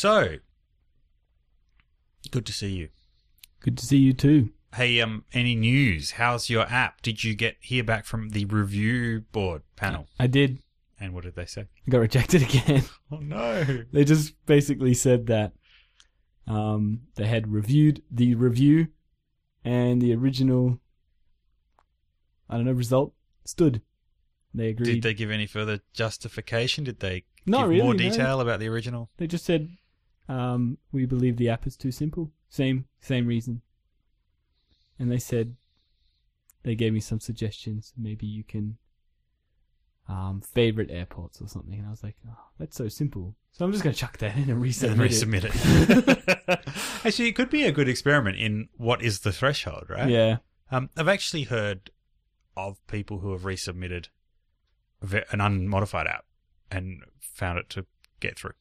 So, good to see you. Good to see you too. Hey, um, any news? How's your app? Did you get hear back from the review board panel? I did. And what did they say? I got rejected again. Oh no! they just basically said that um, they had reviewed the review and the original, I don't know, result stood. They agreed. Did they give any further justification? Did they Not give really, more no. detail about the original? They just said, um, we believe the app is too simple. Same, same reason. And they said, they gave me some suggestions. Maybe you can, um, favorite airports or something. And I was like, oh, that's so simple. So I'm just going to chuck that in and resubmit, And it. resubmit it. actually, it could be a good experiment in what is the threshold, right? Yeah. Um, I've actually heard of people who have resubmitted an unmodified app and found it to get through.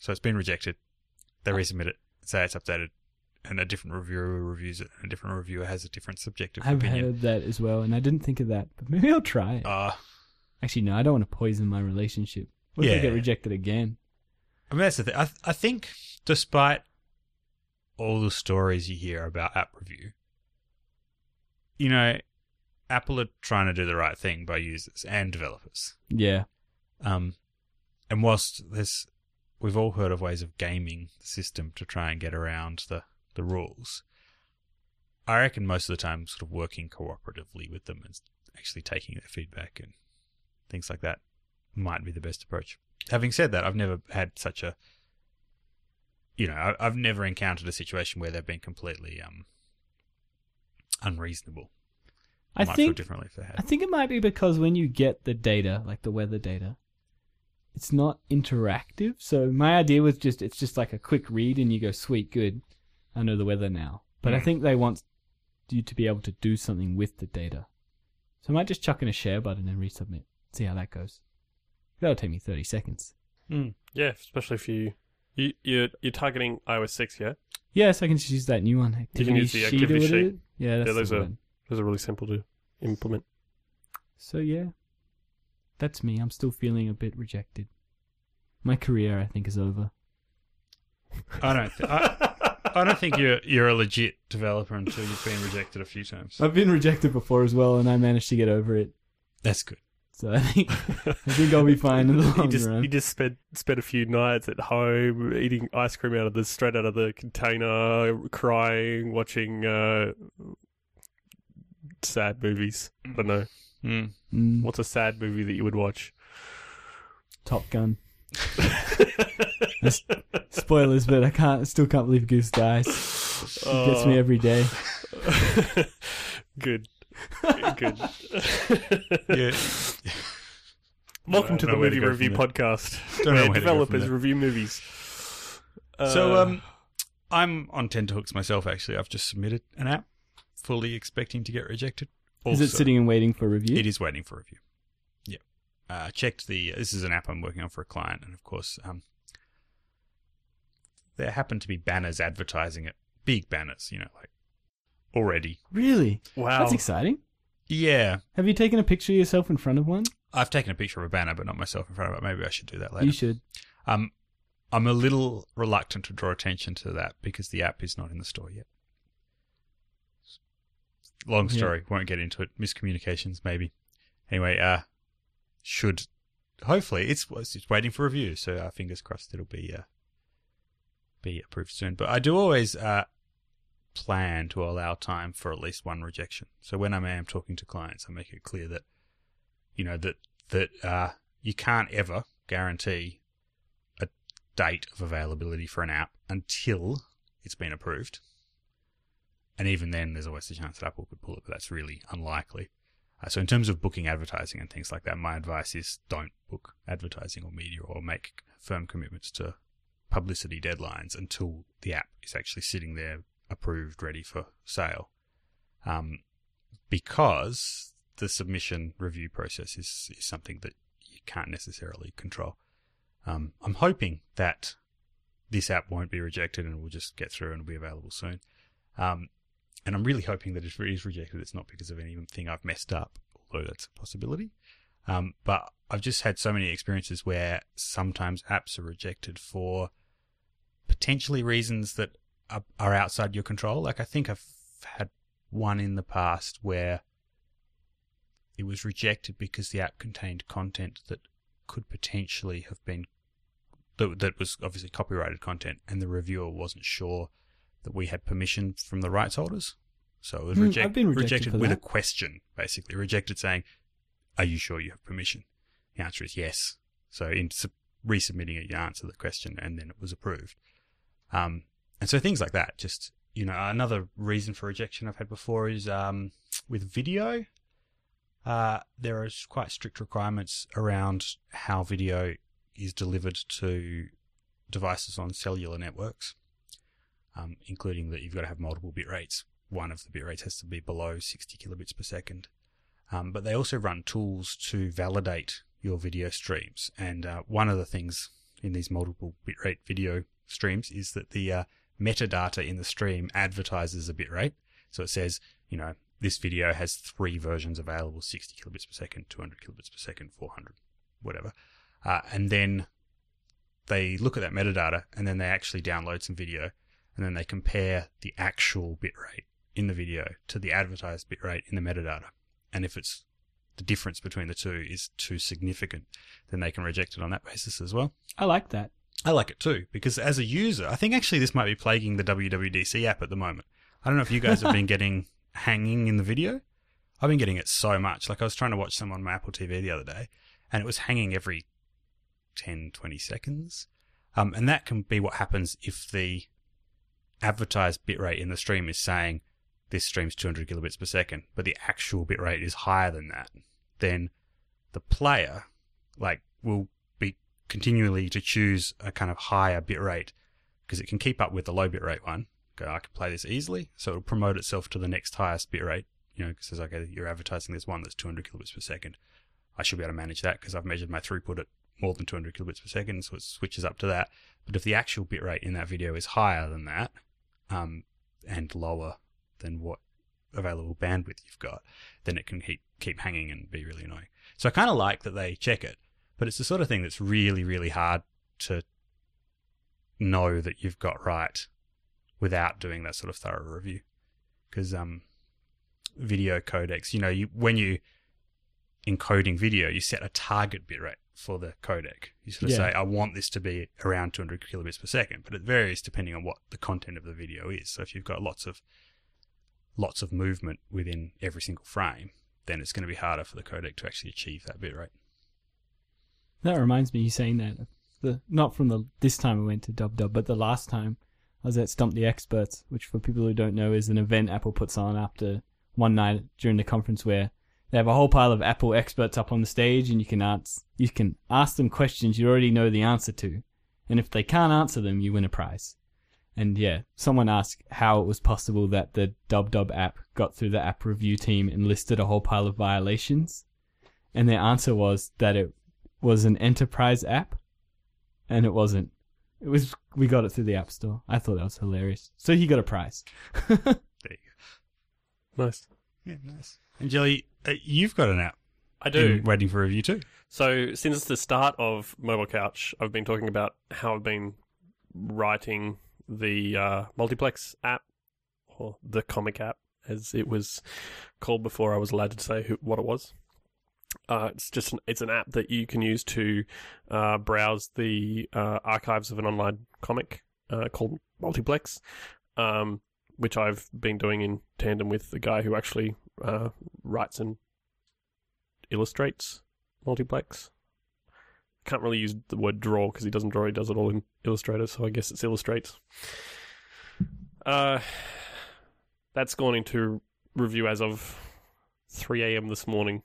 So it's been rejected. They resubmit it, say it's updated, and a different reviewer reviews it, and a different reviewer has a different subjective I've opinion. heard that as well, and I didn't think of that, but maybe I'll try it. Uh, Actually, no, I don't want to poison my relationship. What if I Yeah. get rejected again? I mean, that's the thing. I, th- I think, despite all the stories you hear about app review, you know, Apple are trying to do the right thing by users and developers. Yeah. Um, and whilst there's, we've all heard of ways of gaming the system to try and get around the, the rules. I reckon most of the time, sort of working cooperatively with them and actually taking their feedback and things like that might be the best approach. Having said that, I've never had such a, you know, I, I've never encountered a situation where they've been completely um, unreasonable. I feel think differently if they had. I think it might be because when you get the data, like the weather data, it's not interactive. So my idea was just it's just like a quick read and you go, sweet, good, I know the weather now. But I Hmm. think they want you to be able to do something with the data. So I might just chuck in a share button and resubmit. See how that goes. That'll take me thirty seconds. Mm, yeah, especially if you, you you're you're targeting iOS six, yeah. Yes, I can just use that new one. You can use the activity whatever sheet. Yeah, that's Yeah, those are- one. Those are really simple to implement. So yeah, that's me. I'm still feeling a bit rejected. My career, I think, is over. I don't. Th- I, I don't think you're you're a legit developer until you've been rejected a few times. I've been rejected before as well, and I managed to get over it. That's good. So I think I think I'll be fine in the you long just run. you just spent spent a few nights at home eating ice cream out of the straight out of the container, crying, watching uh, sad movies. I don't know. Mm. Mm, What's a sad movie that you would watch? Top Gun. Spoilers, but I can't. Still can't believe Goose dies. It gets me Oh. every day. Good. Good. Yeah. Welcome to Don't the know where to movie review podcast, Don't where where to go from developers review movies. So Uh, um, I'm on tenterhooks myself. Actually, I've just submitted an app, fully expecting to get rejected. Is it sitting and waiting for review? It is waiting for review. Yeah. Uh, checked the. This is an app I'm working on for a client, and of course, um, there happen to be banners advertising it. Big banners, you know, like already. Really? wow. That's exciting. Yeah, Have you taken a picture of yourself in front of one? I've taken a picture of a banner, but not myself in front of it. Maybe I should do that later. You should. Um, I'm a little reluctant to draw attention to that because the app is not in the store yet. Long Yeah. story, won't get into it. Miscommunications, maybe. Anyway, uh, should hopefully it's it's waiting for review, so uh, fingers crossed it'll be uh, be approved soon. But I do always uh, plan to allow time for at least one rejection. So when I am talking to clients, I make it clear that you know that that uh, you can't ever guarantee a date of availability for an app until it's been approved. And even then, there's always the chance that Apple could pull it, but that's really unlikely. Uh, so, in terms of booking advertising and things like that, my advice is don't book advertising or media or make firm commitments to publicity deadlines until the app is actually sitting there approved, ready for sale. Um, because the submission review process is, is something that you can't necessarily control. Um, I'm hoping that this app won't be rejected and will just get through and will be available soon. Um, and I'm really hoping that if it is rejected, it's not because of anything I've messed up, although that's a possibility. Um, but I've just had so many experiences where sometimes apps are rejected for potentially reasons that are, are outside your control. Like I think I've had one in the past where it was rejected because the app contained content that could potentially have been that, that was obviously copyrighted content, and the reviewer wasn't sure that we had permission from the rights holders. So it was Hmm, reject- rejected for with a question, basically rejected saying, "Are you sure you have permission?" The answer is yes. So in sub- resubmitting it, you answer the question, and then it was approved. Um, and so things like that. Just you know, another reason for rejection I've had before is um, with video. Uh, there are quite strict requirements around how video is delivered to devices on cellular networks, um, including that you've got to have multiple bit rates. One of the bit rates has to be below 60 kilobits per second. Um, but they also run tools to validate your video streams. And uh, one of the things in these multiple bitrate video streams is that the uh, metadata in the stream advertises a bitrate. So it says, you know, this video has three versions available 60 kilobits per second, 200 kilobits per second, 400, whatever. Uh, and then they look at that metadata and then they actually download some video and then they compare the actual bitrate in the video to the advertised bitrate in the metadata. And if it's the difference between the two is too significant, then they can reject it on that basis as well. I like that. I like it too because as a user, I think actually this might be plaguing the WWDC app at the moment. I don't know if you guys have been getting hanging in the video. I've been getting it so much. Like I was trying to watch some on my Apple TV the other day and it was hanging every 10, 20 seconds. Um, and that can be what happens if the advertised bitrate in the stream is saying this stream's 200 kilobits per second, but the actual bitrate is higher than that. Then the player, like, will be continually to choose a kind of higher bitrate because it can keep up with the low bitrate one. Go, I can play this easily, so it'll promote itself to the next highest bitrate. You know, because okay, you're advertising this one that's 200 kilobits per second. I should be able to manage that because I've measured my throughput at more than 200 kilobits per second, so it switches up to that. But if the actual bitrate in that video is higher than that, um, and lower than what available bandwidth you've got, then it can keep keep hanging and be really annoying. So I kind of like that they check it, but it's the sort of thing that's really really hard to know that you've got right without doing that sort of thorough review. Because um, video codecs, you know, you when you encoding video, you set a target bitrate for the codec. You sort of Yeah. say, I want this to be around 200 kilobits per second, but it varies depending on what the content of the video is. So if you've got lots of lots of movement within every single frame, then it's going to be harder for the codec to actually achieve that bitrate. That reminds me, you saying that the not from the this time I went to Dub Dub, but the last time I was at Stump the Experts, which for people who don't know is an event Apple puts on after one night during the conference where they have a whole pile of Apple experts up on the stage, and you can ask you can ask them questions you already know the answer to, and if they can't answer them, you win a prize. And yeah, someone asked how it was possible that the Dub Dub app got through the app review team and listed a whole pile of violations, and their answer was that it was an enterprise app, and it wasn't. It was we got it through the app store. I thought that was hilarious. So he got a prize. There you go. Nice. Yeah, nice. And Jelly, uh, you've got an app I do. in waiting for review too. So since the start of Mobile Couch, I've been talking about how I've been writing the uh, multiplex app or the comic app, as it was called before I was allowed to say who, what it was. Uh, it's just an, it's an app that you can use to uh, browse the uh, archives of an online comic uh, called Multiplex, um, which I've been doing in tandem with the guy who actually uh, writes and illustrates Multiplex. Can't really use the word draw because he doesn't draw; he does it all in Illustrator. So I guess it's illustrates. Uh, that's gone into review as of 3 a.m. this morning.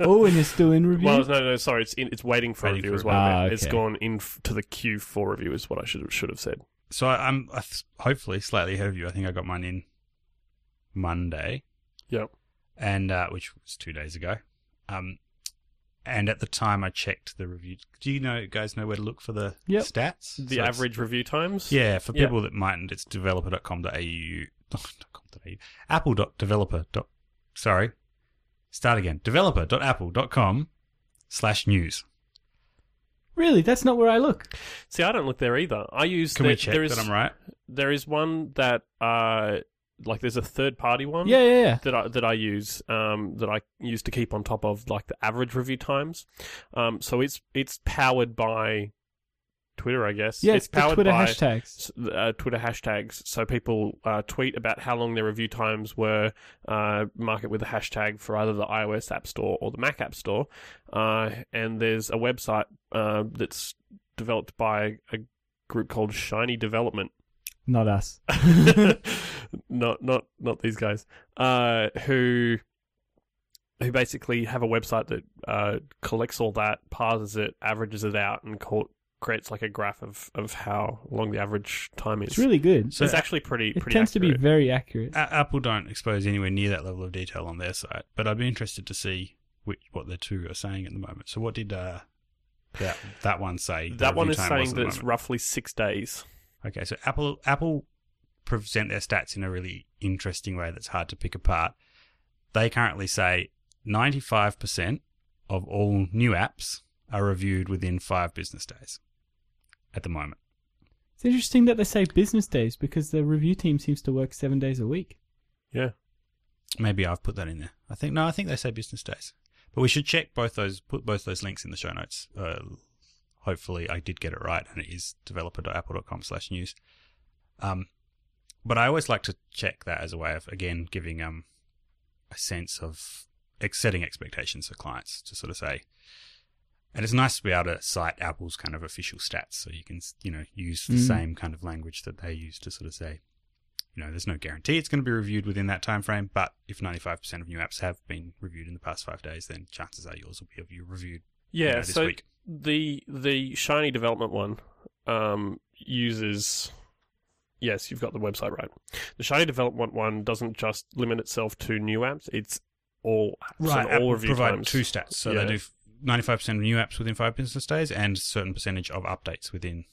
oh, and it's still in review. Well, no, no, sorry. It's in, it's waiting for Waiting review for as well. Ah, It's okay. gone in f- to the queue for review. Is what I should should have said. So I, I'm I th- hopefully slightly ahead of you. I think I got mine in Monday. Yep. and uh, which was two days ago. Um, and at the time I checked the review. Do you know guys know where to look for the Yep. stats? The So average review times. Yeah, for Yeah. people that mightn't, it's developer.com.au. .com.au apple.developer. dot- Sorry, start again. Developer.apple.com slash news. Really, that's not where I look. See, I don't look there either. I use Can the- we check there is that I'm right? there is one that uh like there's a third party one Yeah, yeah, yeah. that I that I use um that I use to keep on top of like the average review times. Um so it's it's powered by Twitter, I guess. Yeah, it's it's powered Twitter by hashtags. uh, Twitter hashtags. So people uh, tweet about how long their review times were, uh, mark it with a hashtag for either the iOS App Store or the Mac App Store. Uh, and there's a website uh, that's developed by a group called Shiny Development. Not us. not not not these guys. Uh, who who basically have a website that uh, collects all that, parses it, averages it out, and call, creates like a graph of, of how long the average time is. It's really good. So it's actually pretty it pretty tends to be very accurate. A- Apple don't expose anywhere near that level of detail on their site, but I'd be interested to see which, what the two are saying at the moment. So, what did uh, that that one say? that one is saying that it's roughly six days. Okay, so Apple Apple present their stats in a really interesting way that's hard to pick apart. They currently say 95% of all new apps are reviewed within 5 business days at the moment. It's interesting that they say business days because the review team seems to work seven days a week. Yeah. Maybe I've put that in there. I think no, I think they say business days. But we should check both those put both those links in the show notes. Uh, hopefully I did get it right and it is developer.apple.com slash news. Um, but I always like to check that as a way of again giving um a sense of ex- setting expectations for clients to sort of say and it's nice to be able to cite Apple's kind of official stats so you can you know use the Mm. same kind of language that they use to sort of say you know there's no guarantee it's going to be reviewed within that time frame but if 95% of new apps have been reviewed in the past 5 days then chances are yours will be reviewed you Yeah. know, this so week the the shiny development one um, uses yes you've got the website right. The shiny development one doesn't just limit itself to new apps it's all apps. And all review provide times two stats. So Yeah. they do 95% of new apps within 5 business days and a certain percentage of updates within.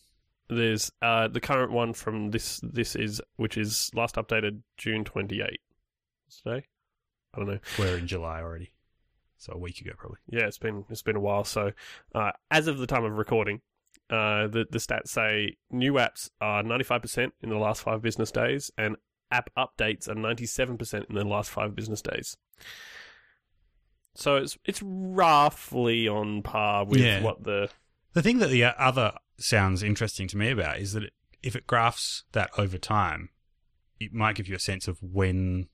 There's uh, the current one from this this is which is last updated June 28 today? I don't know. We're in July already. So a week ago probably. Yeah it's been it's been a while. So uh, as of the time of recording uh, the the stats say new apps are 95% in the last 5 business days and app updates are 97% in the last 5 business days so it's it's roughly on par with Yeah. what the The thing that the other sounds interesting to me about is that it, if it graphs that over time, it might give you a sense of when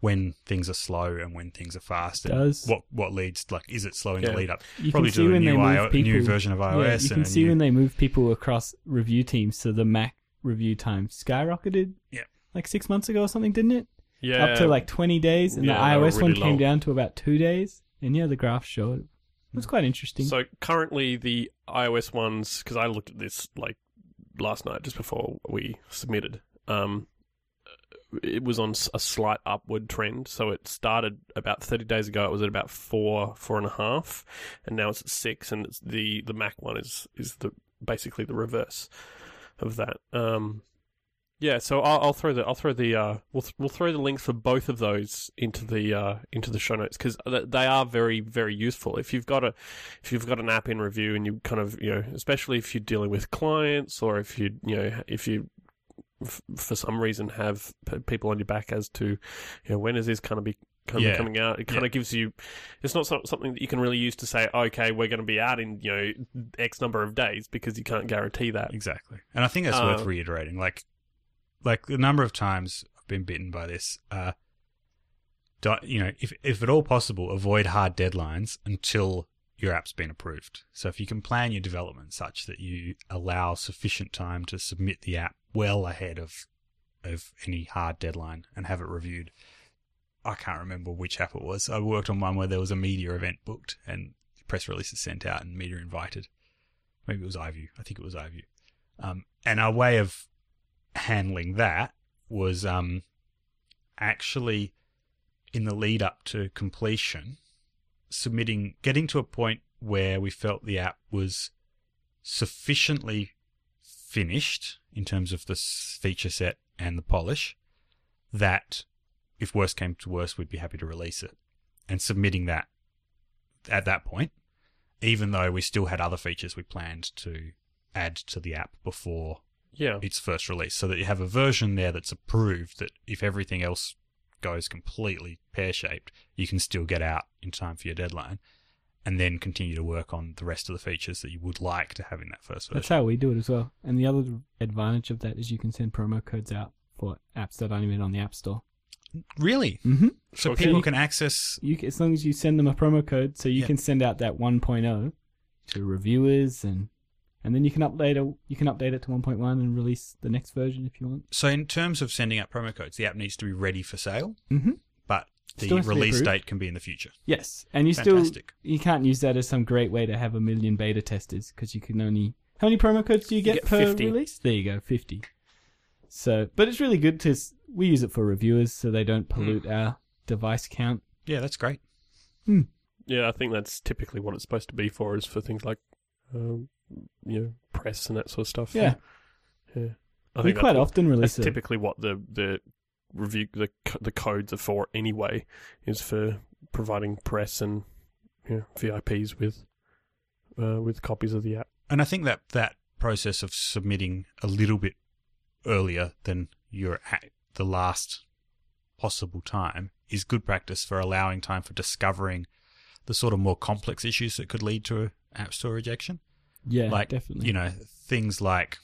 when things are slow and when things are fast. And Does. what what leads like is it slow in Yeah. the lead up? You Probably can see do a when new, they move I- people. new version of yeah, iOS. you and can a see new- when they move people across review teams. So the Mac review time skyrocketed. Yeah. Like six months ago or something, didn't it? yeah Up to like 20 days, and Yeah, the they were iOS one really came low. down to about two days. And yeah, the graph showed. It was quite interesting. So currently, the iOS ones, because I looked at this like last night just before we submitted, um, it was on a slight upward trend. So it started about 30 days ago. It was at about four, four and a half, and now it's at six. And it's the the Mac one is is the basically the reverse of that. Um, yeah, so I'll, I'll throw the I'll throw the uh, we'll th- we'll throw the links for both of those into the uh, into the show notes because they are very very useful. If you've got a if you've got an app in review and you kind of you know especially if you're dealing with clients or if you you know if you f- for some reason have p- people on your back as to you know when is this kind of be kind Yeah. of coming out it kind Yeah. of gives you it's not so- something that you can really use to say okay we're going to be out in you know x number of days because you can't guarantee that Exactly. And I think that's worth reiterating. Like, like the number of times I've been bitten by this. Uh, do, you know, if if at all possible, avoid hard deadlines until your app's been approved. So if you can plan your development such that you allow sufficient time to submit the app well ahead of of any hard deadline and have it reviewed. I can't remember which app it was. I worked on one where there was a media event booked and press releases sent out and media invited. Maybe it was iView. I think it was iView. Um, and our way of handling that was um, actually in the lead up to completion, submitting, getting to a point where we felt the app was sufficiently finished in terms of the feature set and the polish that if worse came to worse, we'd be happy to release it and submitting that at that point even though we still had other features we planned to add to the app before Yeah. its first release, so that you have a version there that's approved that if everything else goes completely pear shaped, you can still get out in time for your deadline, and then continue to work on the rest of the features that you would like to have in that first version. That's how we do it as well. And the other advantage of that is you can send promo codes out for apps that aren't even on the App Store. Really? Mm-hmm. So Okay. people can access. You, as long as you send them a promo code, so you Yeah. can send out that 1.0 to reviewers, and and then you can update a, you can update it to 1.1 and release the next version if you want. So in terms of sending out promo codes, the app needs to be ready for sale, Mm-hmm. but the Still has to be release date can be in the future. Yes, and you still you can't use that as some great way to have a million beta testers because you can only how many promo codes do you get, get per 50. release? There you go, fifty. So, but it's really good to we use it for reviewers so they don't pollute our device count. Yeah, that's great. Yeah, I think that's typically what it's supposed to be for, is for things like, um, you know, press and that sort of stuff. Yeah, yeah. I we think quite often release That's it. typically what the the review the the codes are for anyway, is for providing press and you know, VIPs with uh, with copies of the app. And I think that that process of submitting a little bit earlier than you're at the last possible time is good practice for allowing time for discovering the sort of more complex issues that could lead to app store rejection. Yeah, like definitely. you know things like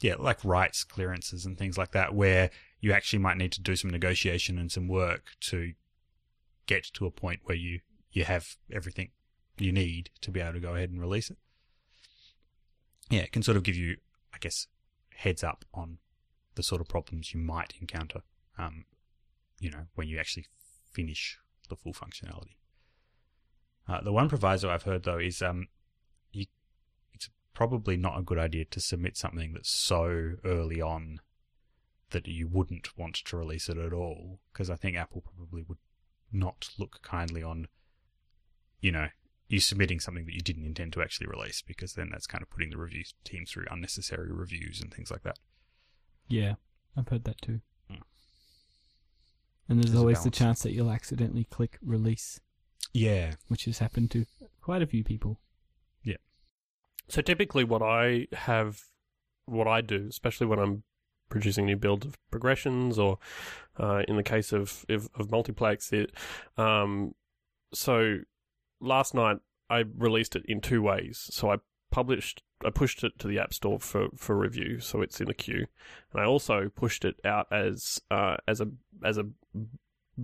yeah like rights clearances and things like that where you actually might need to do some negotiation and some work to get to a point where you you have everything you need to be able to go ahead and release it yeah it can sort of give you i guess heads up on the sort of problems you might encounter um you know when you actually finish the full functionality uh, the one proviso i've heard though is um probably not a good idea to submit something that's so early on that you wouldn't want to release it at all because I think Apple probably would not look kindly on you know you submitting something that you didn't intend to actually release because then that's kind of putting the review team through unnecessary reviews and things like that. yeah, I've heard that too. Hmm. And there's There's always the chance that you'll accidentally click release, Yeah. which has happened to quite a few people. So typically, what I have, what I do, especially when I'm producing new builds of progressions, or uh, in the case of of, of multiplex, it. Um, so last night I released it in two ways. So I published, I pushed it to the App Store for for review, so it's in the queue, and I also pushed it out as uh, as a as a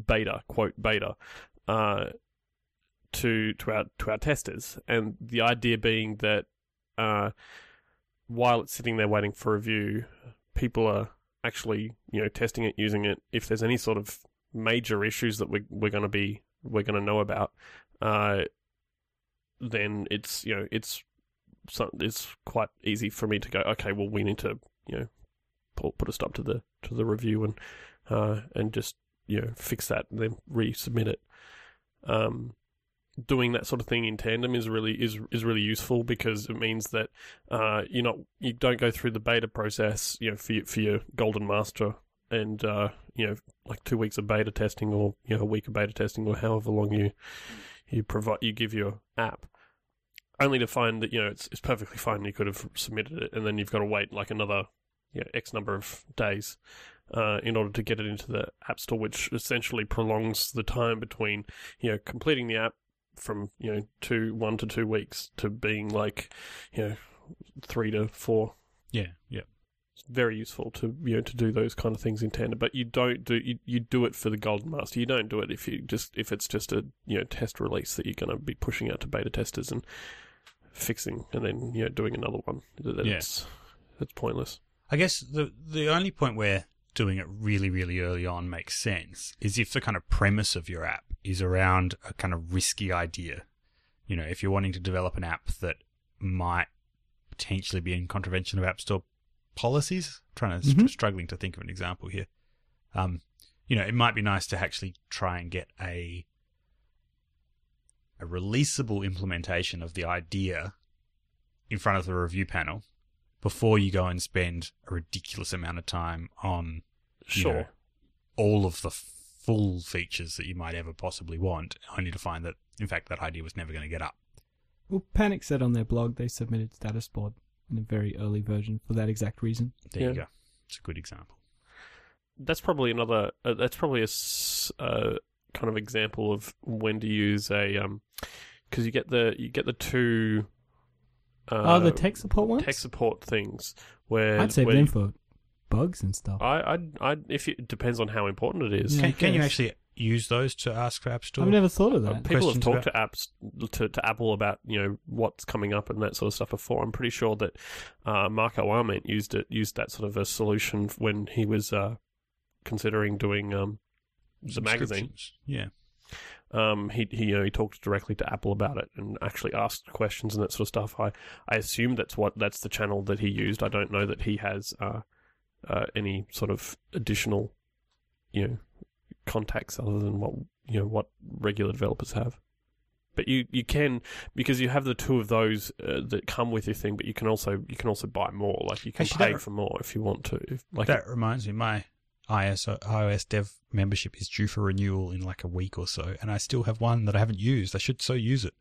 beta quote beta. Uh, to to our to our testers, and the idea being that uh, while it's sitting there waiting for review, people are actually you know testing it, using it. If there's any sort of major issues that we we're going to be we're going to know about, uh, then it's you know it's so it's quite easy for me to go. Okay, well we need to you know put put a stop to the to the review and uh, and just you know fix that and then resubmit it. Um, doing that sort of thing in tandem is really is is really useful because it means that uh, you're not you don't go through the beta process you know for your, for your golden master and uh, you know like two weeks of beta testing or you know a week of beta testing or however long you you provide you give your app only to find that you know it's it's perfectly fine. You could have submitted it and then you've got to wait like another you know, x number of days uh, in order to get it into the app store which essentially prolongs the time between you know completing the app from you know two one to two weeks to being like you know three to four. Yeah. Yeah. It's very useful to you know to do those kind of things in tandem. But you don't do you, you do it for the golden master. You don't do it if you just if it's just a you know test release that you're going to be pushing out to beta testers and fixing and then you know doing another one. Then Yeah. it's it's pointless. I guess the the only point where doing it really, really early on makes sense is if the kind of premise of your app is around a kind of risky idea. You know, if you're wanting to develop an app that might potentially be in contravention of App Store policies, trying to Mhm. struggling to think of an example here. Um, you know, it might be nice to actually try and get a a releasable implementation of the idea in front of the review panel before you go and spend a ridiculous amount of time on Sure. know, all of the full features that you might ever possibly want, only to find that, in fact, that idea was never going to get up. Well, Panic said on their blog they submitted status board in a very early version for that exact reason. There you go. It's a good example. that's probably another. Uh, that's probably a uh, kind of example of when to use a um because you get the you get the two. Uh, oh, the tech support ones. tech support things where I'd save where them for bugs and stuff. I I I if it depends on how important it is. Yeah, Can, can you actually use those to ask for App Store? I've never thought of Uh, that. People have Questions talked to apps to, to Apple about you know what's coming up and that sort of stuff before. I'm pretty sure that uh, Marco Arment used it used that sort of a solution when he was uh, considering doing um, the magazine. Yeah. Um, he he you know he talked directly to Apple about it and actually asked questions and that sort of stuff. I I assume that's what that's the channel that he used. I don't know that he has uh, uh, any sort of additional you know contacts other than what you know what regular developers have. But you, you can because you have the two of those uh, that come with your thing. But you can also you can also buy more. Like you can Actually, pay that- for more if you want to. If, like that reminds me, my iOS iOS Dev membership is due for renewal in like a week or so, and I still have one that I haven't used. I should so use it.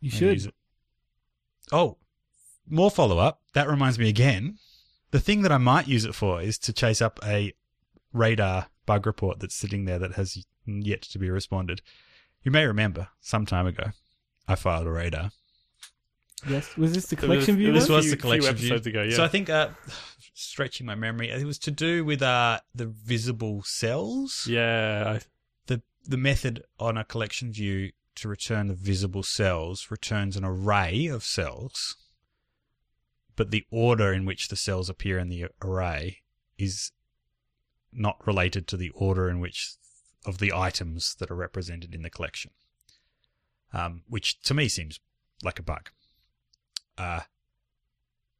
You Maybe should. use it. Oh, more follow up. That reminds me again. The thing that I might use it for is to chase up a radar bug report that's sitting there that has yet to be responded. You may remember some time ago, I filed a radar. Yes. Was this the It was- collection view? This was few- the few collection view. episodes ago, yeah. So I think, uh, stretching my memory, it was to do with uh, the visible cells. yeah, I, The the method on a collection view to return the visible cells returns an array of cells, but the order in which the cells appear in the array is not related to the order in which of the items that are represented in the collection. Um, which to me seems like a bug. Uh,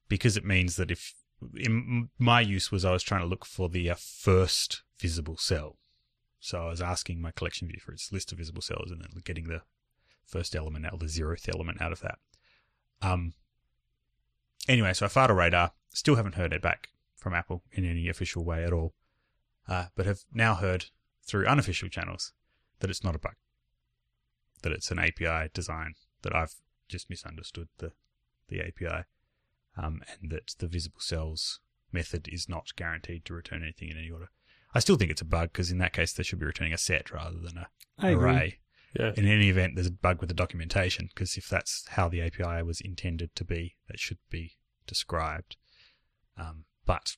because it means that if in my use was I was trying to look for the uh, first visible cell. So I was asking my collection view for its list of visible cells and then getting the first element out, the zeroth element out of that. Um. Anyway, so I filed a radar. Still haven't heard it back from Apple in any official way at all, uh, but have now heard through unofficial channels that it's not a bug. That it's an API design that I've just misunderstood the the API, um, and that the visible cells method is not guaranteed to return anything in any order. I still think it's a bug because in that case they should be returning a set rather than a I agree. Array. yeah. In any event, there's a bug with the documentation because if that's how the API was intended to be, that should be described. Um, but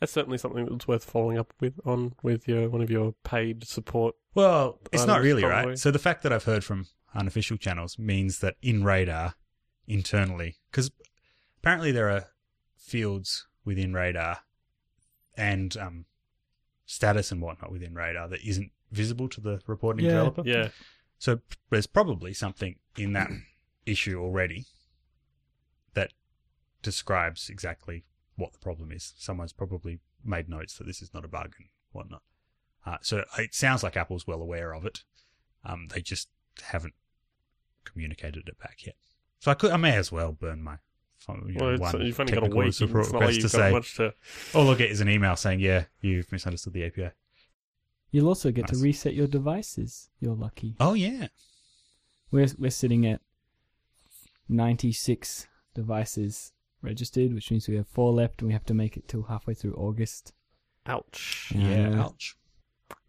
That's certainly something that's worth following up with on with your one of your paid support. well, it's not really probably. right. So the fact that I've heard from unofficial channels means that in Radar internally, because apparently there are fields within Radar and um, status and whatnot within Radar that isn't visible to the reporting Yeah. developer. Yeah, So there's probably something in that issue already that describes exactly what the problem is. Someone's probably made notes that this is not a bug and whatnot. Uh, so it sounds like Apple's well aware of it. Um, they just haven't communicated it back yet. So I could, I may as well burn my. You know, well, one you've only got a week. It's not like you've to got say, much to. all I'll get is an email saying, "Yeah, you've misunderstood the API." You'll also get Nice. to reset your devices. You're lucky. Oh yeah, We're we're sitting at 96 devices registered, which means we have four left, and we have to make it till halfway through August. Ouch. yeah. Ouch.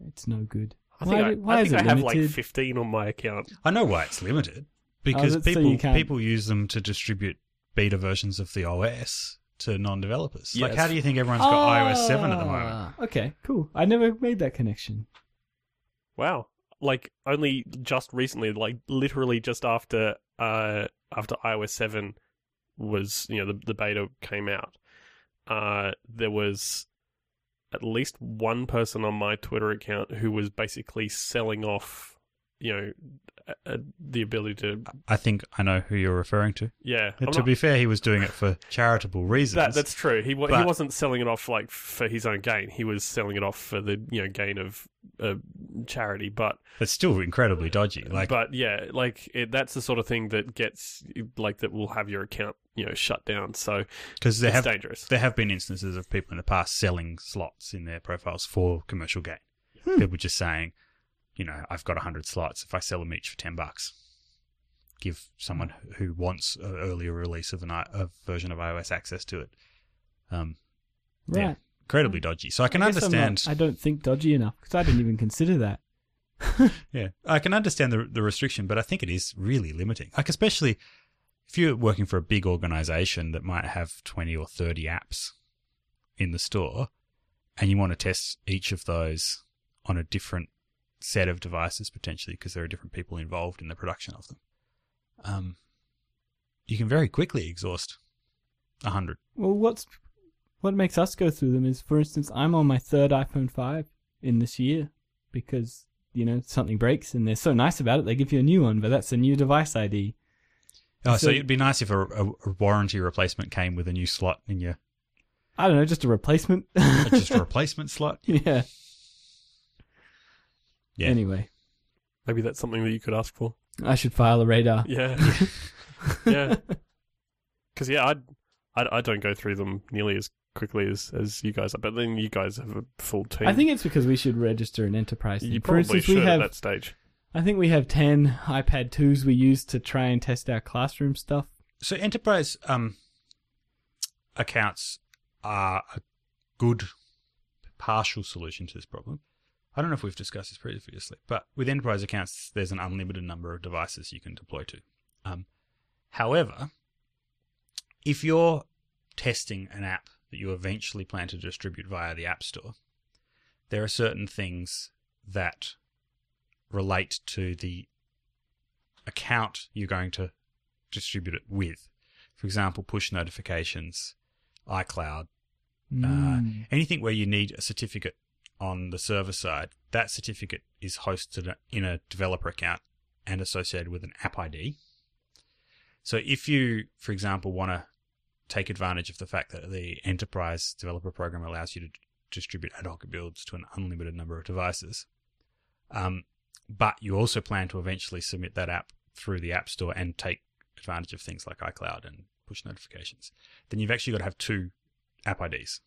It's no good. I Why think, I, why I, is think it I have like 15 on my account. I know why it's limited because oh, that's so people you people use them to distribute beta versions of the OS to non-developers. like, how do you think everyone's got iOS seven at the moment? Ah, Okay, cool. I never made that connection. Wow. Like only just recently, like literally just after uh after iOS seven was you know the the beta came out, uh there was at least one person on my Twitter account who was basically selling off you know uh, uh, the ability to I think I know who you're referring to. yeah to not- be fair, he was doing it for charitable reasons. that, that's true. He wa- he wasn't selling it off like for his own gain. He was selling it off for the you know gain of uh, charity. But It's still incredibly dodgy. Like, but yeah, like it, that's the sort of thing that gets like that will have your account you know shut down. So because there it's have dangerous. there have been instances of people in the past selling slots in their profiles for commercial gain. Hmm. People just saying, you know, I've got hundred slots. If I sell them each for ten bucks, give someone who wants an earlier release of an I- a version of iOS access to it. Um, Right. Yeah. incredibly dodgy. So I can I I'm not- understand. I don't think dodgy enough because I didn't even consider that. Yeah, I can understand the the restriction, but I think it is really limiting. Like especially if you're working for a big organization that might have twenty or thirty apps in the store, and you want to test each of those on a different set of devices potentially because there are different people involved in the production of them. Um, you can very quickly exhaust a hundred. Well, what's what makes us go through them is, for instance, I'm on my third iPhone 5 in this year because you know something breaks and they're so nice about it. They give you a new one, but that's a new device ID. Oh, so, So- it'd be nice if a, a, a warranty replacement came with a new slot in your I don't know, just a replacement. just a replacement slot. yeah. Yeah. Anyway, Maybe that's something that you could ask for. I should file a radar. Yeah, yeah. Because yeah, I'd, I I don't go through them nearly as quickly as as you guys are. But then you guys have a full team. I think it's because we should register an enterprise. you thing. probably For instance, should we have at that stage. I think we have 10 iPad 2s we use to try and test our classroom stuff. So enterprise um, accounts are a good partial solution to this problem. I don't know if we've discussed this previously, but with enterprise accounts, there's an unlimited number of devices you can deploy to. Um, however, if you're testing an app that you eventually plan to distribute via the App Store, there are certain things that relate to the account you're going to distribute it with. For example, push notifications, iCloud, Mm. anything where you need a certificate on the server side, that certificate is hosted in a developer account and associated with an app ID. So if you, for example, want to take advantage of the fact that the enterprise developer program allows you to distribute ad hoc builds to an unlimited number of devices, um, but you also plan to eventually submit that app through the App Store and take advantage of things like iCloud and push notifications, then you've actually got to have two app IDs.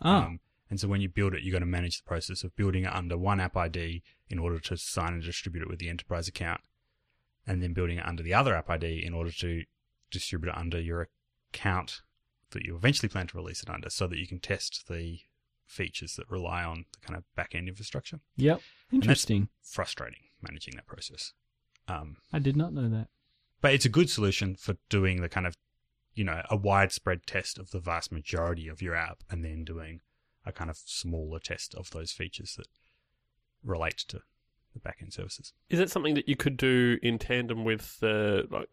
Ah, Um, and so when you build it, you've got to manage the process of building it under one app ID in order to sign and distribute it with the enterprise account, and then building it under the other app ID in order to distribute it under your account that you eventually plan to release it under, so that you can test the features that rely on the kind of back end infrastructure. yep. Interesting. Frustrating managing that process. Um, I did not know that. but it's a good solution for doing the kind of you know a widespread test of the vast majority of your app and then doing a kind of smaller test of those features that relate to the backend services Is it something that you could do in tandem with the like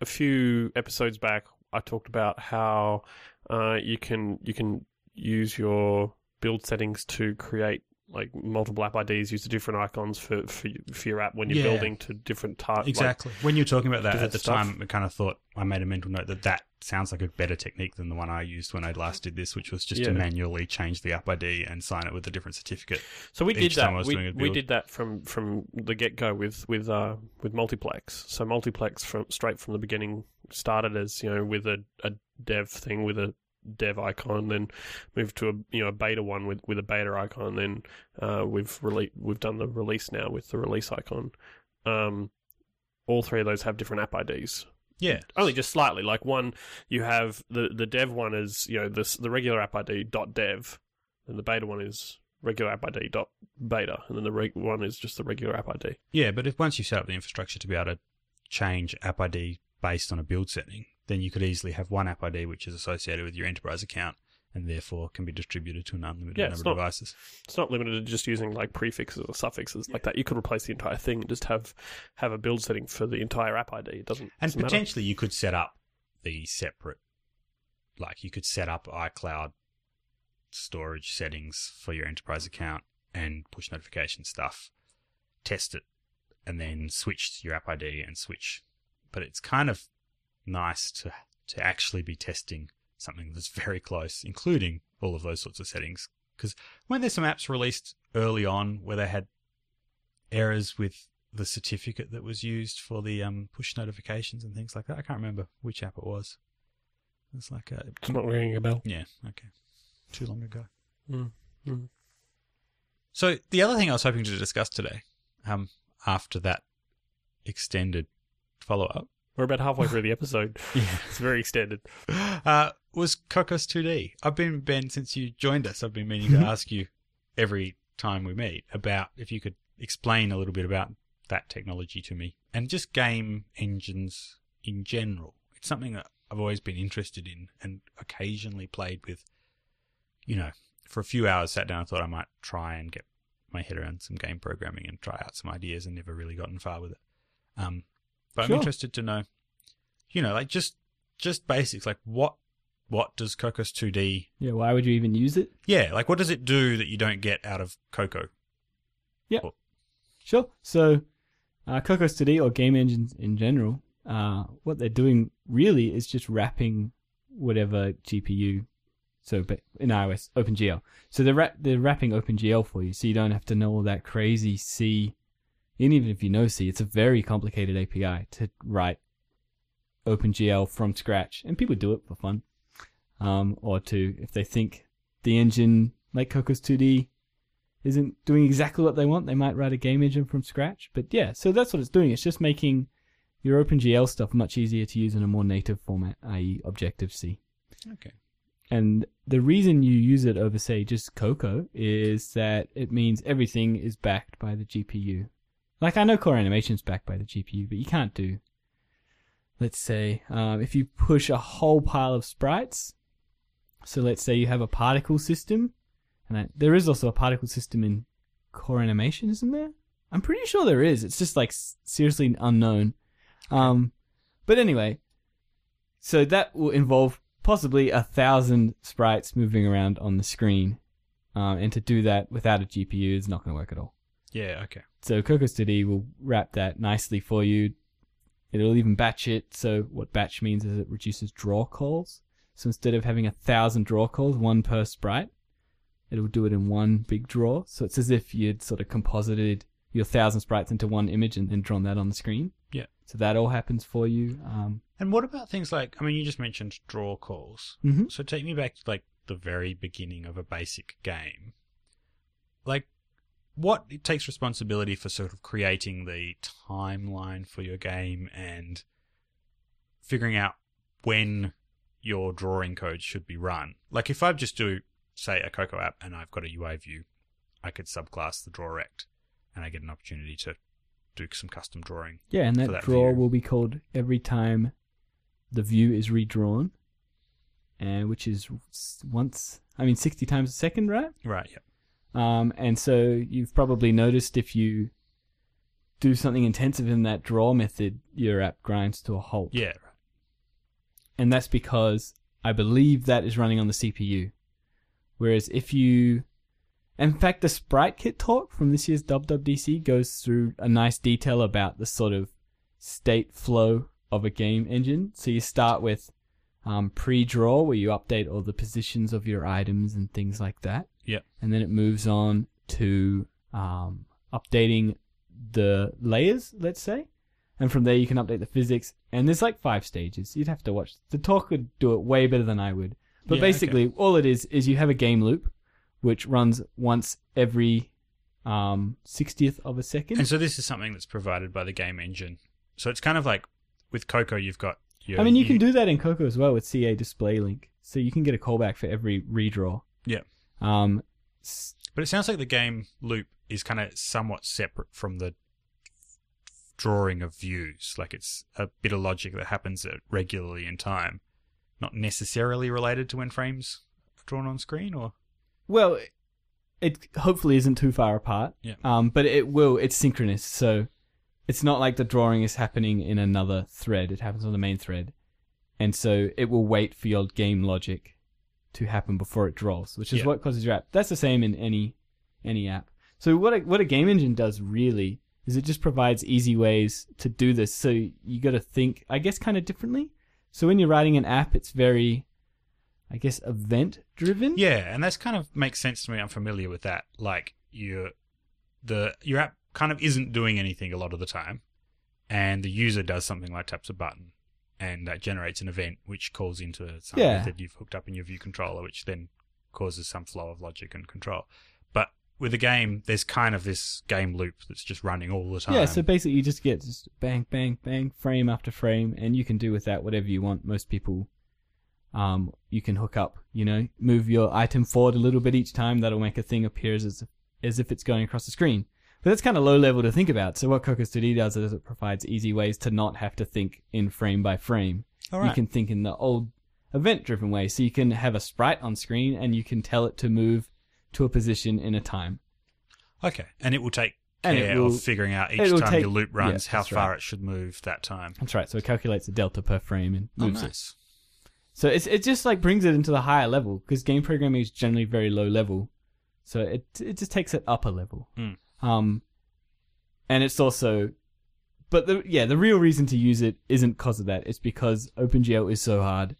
a few episodes back? I talked about how uh, you can you can use your build settings to create like multiple app IDs, use the different icons for for, for your app when you're Yeah. building to different types. exactly when you're talking about that at the stuff. time i kind of thought i made a mental note that that sounds like a better technique than the one i used when i last did this which was just to manually change the app id and sign it with a different certificate So we did each time I that. We, we did that from from the get go with with uh, with multiplex. So multiplex from straight from the beginning started as you know with a, a dev thing with a dev icon, then moved to a you know a beta one with, with a beta icon. Then uh, we've rele- we've done the release now with the release icon. Um, all three of those have different app IDs. yeah Only just slightly. Like one, you have the the dev one is you know this the regular app ID dot dev, and the beta one is regular app ID dot beta, and then the reg- one is just the regular app ID. Yeah, but if once you set up the infrastructure to be able to change app ID based on a build setting, then you could easily have one app ID which is associated with your enterprise account and therefore can be distributed to an unlimited Yeah, number it's of not- devices. It's not limited to just using like prefixes or suffixes like that. You could replace the entire thing and just have have a build setting for the entire app ID. It doesn't And doesn't matter. potentially you could set up the separate, like you could set up iCloud storage settings for your enterprise account and push notification stuff, test it, and then switch to your app ID and switch. But it's kind of nice to to actually be testing something that's very close, including all of those sorts of settings. Because when there's some apps released early on where they had errors with the certificate that was used for the um, push notifications and things like that. I can't remember which app it was. It's like a It's not ringing a bell. yeah, okay, too long ago. Mm, mm. So the other thing I was hoping to discuss today, um, after that extended follow up. We're about halfway through the episode. Yeah. It's very extended. Uh, was Cocos 2D. I've been, Ben, since you joined us, I've been meaning to ask you every time we meet about if you could explain a little bit about that technology to me and just game engines in general. It's something that I've always been interested in and occasionally played with. You know, for a few hours, sat down and thought I might try and get my head around some game programming and try out some ideas and never really gotten far with it. Um, but Sure. I'm interested to know, you know, like just just basics, like what what does Cocos 2D? Yeah, why would you even use it? Yeah, like what does it do that you don't get out of Cocoa? Yeah. Sure. So, uh, Cocos 2D or game engines in general, uh, what they're doing really is just wrapping whatever GPU. So in iOS, OpenGL. So they're wrap- they're wrapping OpenGL for you, so you don't have to know all that crazy C. And even if you know C, it's a very complicated API to write OpenGL from scratch, and people do it for fun, um, or to if they think the engine like Cocos 2D isn't doing exactly what they want, they might write a game engine from scratch. But yeah, so that's what it's doing. It's just making your OpenGL stuff much easier to use in a more native format, i.e., Objective C. Okay. And the reason you use it over, say, just Cocoa is that it means everything is backed by the GPU. Like, I know Core Animation is backed by the GPU, but you can't do, let's say, um, if you push a whole pile of sprites, so let's say you have a particle system, and I, there is also a particle system in Core Animation, isn't there? I'm pretty sure there is. It's just like seriously unknown. Um, but anyway, so that will involve possibly a thousand sprites moving around on the screen. Um, and to do that without a GPU is not going to work at all. Yeah, okay. So Cocos 2D will wrap that nicely for you. It'll even batch it. So what batch means is it reduces draw calls. So instead of having a thousand draw calls, one per sprite, it'll do it in one big draw. So it's as if you'd sort of composited your thousand sprites into one image and then drawn that on the screen. Yeah. So that all happens for you. Um, And what about things like I mean you just mentioned draw calls. mhm. So take me back to like the very beginning of a basic game. Like what it takes responsibility for sort of creating the timeline for your game and figuring out when your drawing code should be run. Like if I just do say a Cocoa app and I've got a UI view, I could subclass the draw rect and I get an opportunity to do some custom drawing. Yeah, and that, that draw view. will be called every time the view is redrawn, and which is once, I mean, 60 times a second, right? Right, yeah. Um, and so you've probably noticed if you do something intensive in that draw method, your app grinds to a halt. Yeah. And that's because I believe that is running on the CPU. Whereas if you, in fact, the Sprite Kit talk from this year's WWDC goes through a nice detail about the sort of state flow of a game engine. So you start with um, pre-draw, where you update all the positions of your items and things like that. Yep. And then it moves on to um, updating the layers, let's say. And from there, you can update the physics. And there's like five stages. You'd have to watch. The talk would do it way better than I would. But Yeah, basically, all it is is you have a game loop, which runs once every um, 60th of a second. And so this is something that's provided by the game engine. So it's kind of like with Cocoa, you've got your. I mean, you can do that in Cocoa as well with CA Display Link. So you can get a callback for every redraw. Yeah. Um, But it sounds like the game loop is kind of somewhat separate from the drawing of views. Like it's a bit of logic that happens regularly in time, not necessarily related to when frames are drawn on screen. Or well, it hopefully isn't too far apart. Yeah. Um, but it will. It's synchronous, so it's not like the drawing is happening in another thread. It happens on the main thread, and so it will wait for your game logic to happen before it draws, which is Yeah. what causes your app. That's the same in any any app. So what a, what a game engine does really is it just provides easy ways to do this. So you got to think, I guess, kind of differently. So when you're writing an app, it's very, I guess, event driven. yeah, and that's kind of makes sense to me. I'm familiar with that. Like your the your app kind of isn't doing anything a lot of the time, and the user does something like taps a button, and that generates an event which calls into some Yeah. method you've hooked up in your view controller, which then causes some flow of logic and control. But with a game, there's kind of this game loop that's just running all the time. Yeah, so basically you just get just bang, bang, bang, frame after frame, and you can do with that whatever you want. Most people, um, you can hook up, you know, move your item forward a little bit each time. That'll make a thing appear as as if it's going across the screen. But that's kind of low level to think about. So what Cocos 2D does is it provides easy ways to not have to think in frame by frame. right. You can think in the old event driven way. So you can have a sprite on screen and you can tell it to move to a position in a time. okay, and it will take And care will- of figuring out each time take- your loop runs yeah, how far right. it should move that time. That's right. So it calculates the delta per frame and Oh, moves it. So it's it just like brings it into the higher level because game programming is generally very low level. So it it just takes it up a level. Mm. Um, and it's also, but the yeah the real reason to use it isn't because of that. It's because OpenGL is so hard,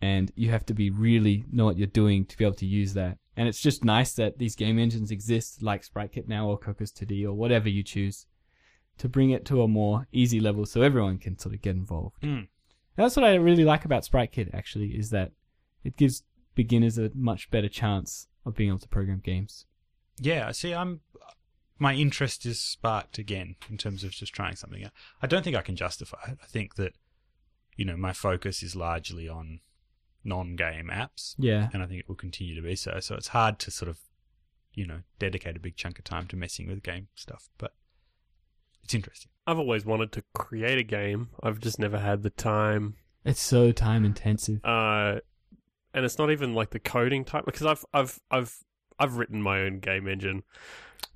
and you have to be really know what you're doing to be able to use that. And it's just nice that these game engines exist, like SpriteKit now or Cocos 2D or whatever you choose, to bring it to a more easy level so everyone can sort of get involved. Mm. That's what I really like about SpriteKit, actually, is that it gives beginners a much better chance of being able to program games. Yeah, see, I'm my interest is sparked again in terms of just trying something out. I don't think I can justify it. I think that you know my focus is largely on non-game apps, Yeah. and I think it will continue to be so. So it's hard to sort of you know dedicate a big chunk of time to messing with game stuff, but it's interesting. I've always wanted to create a game. I've just never had the time. It's so time intensive. Uh, and it's not even like the coding type because I've I've I've I've written my own game engine.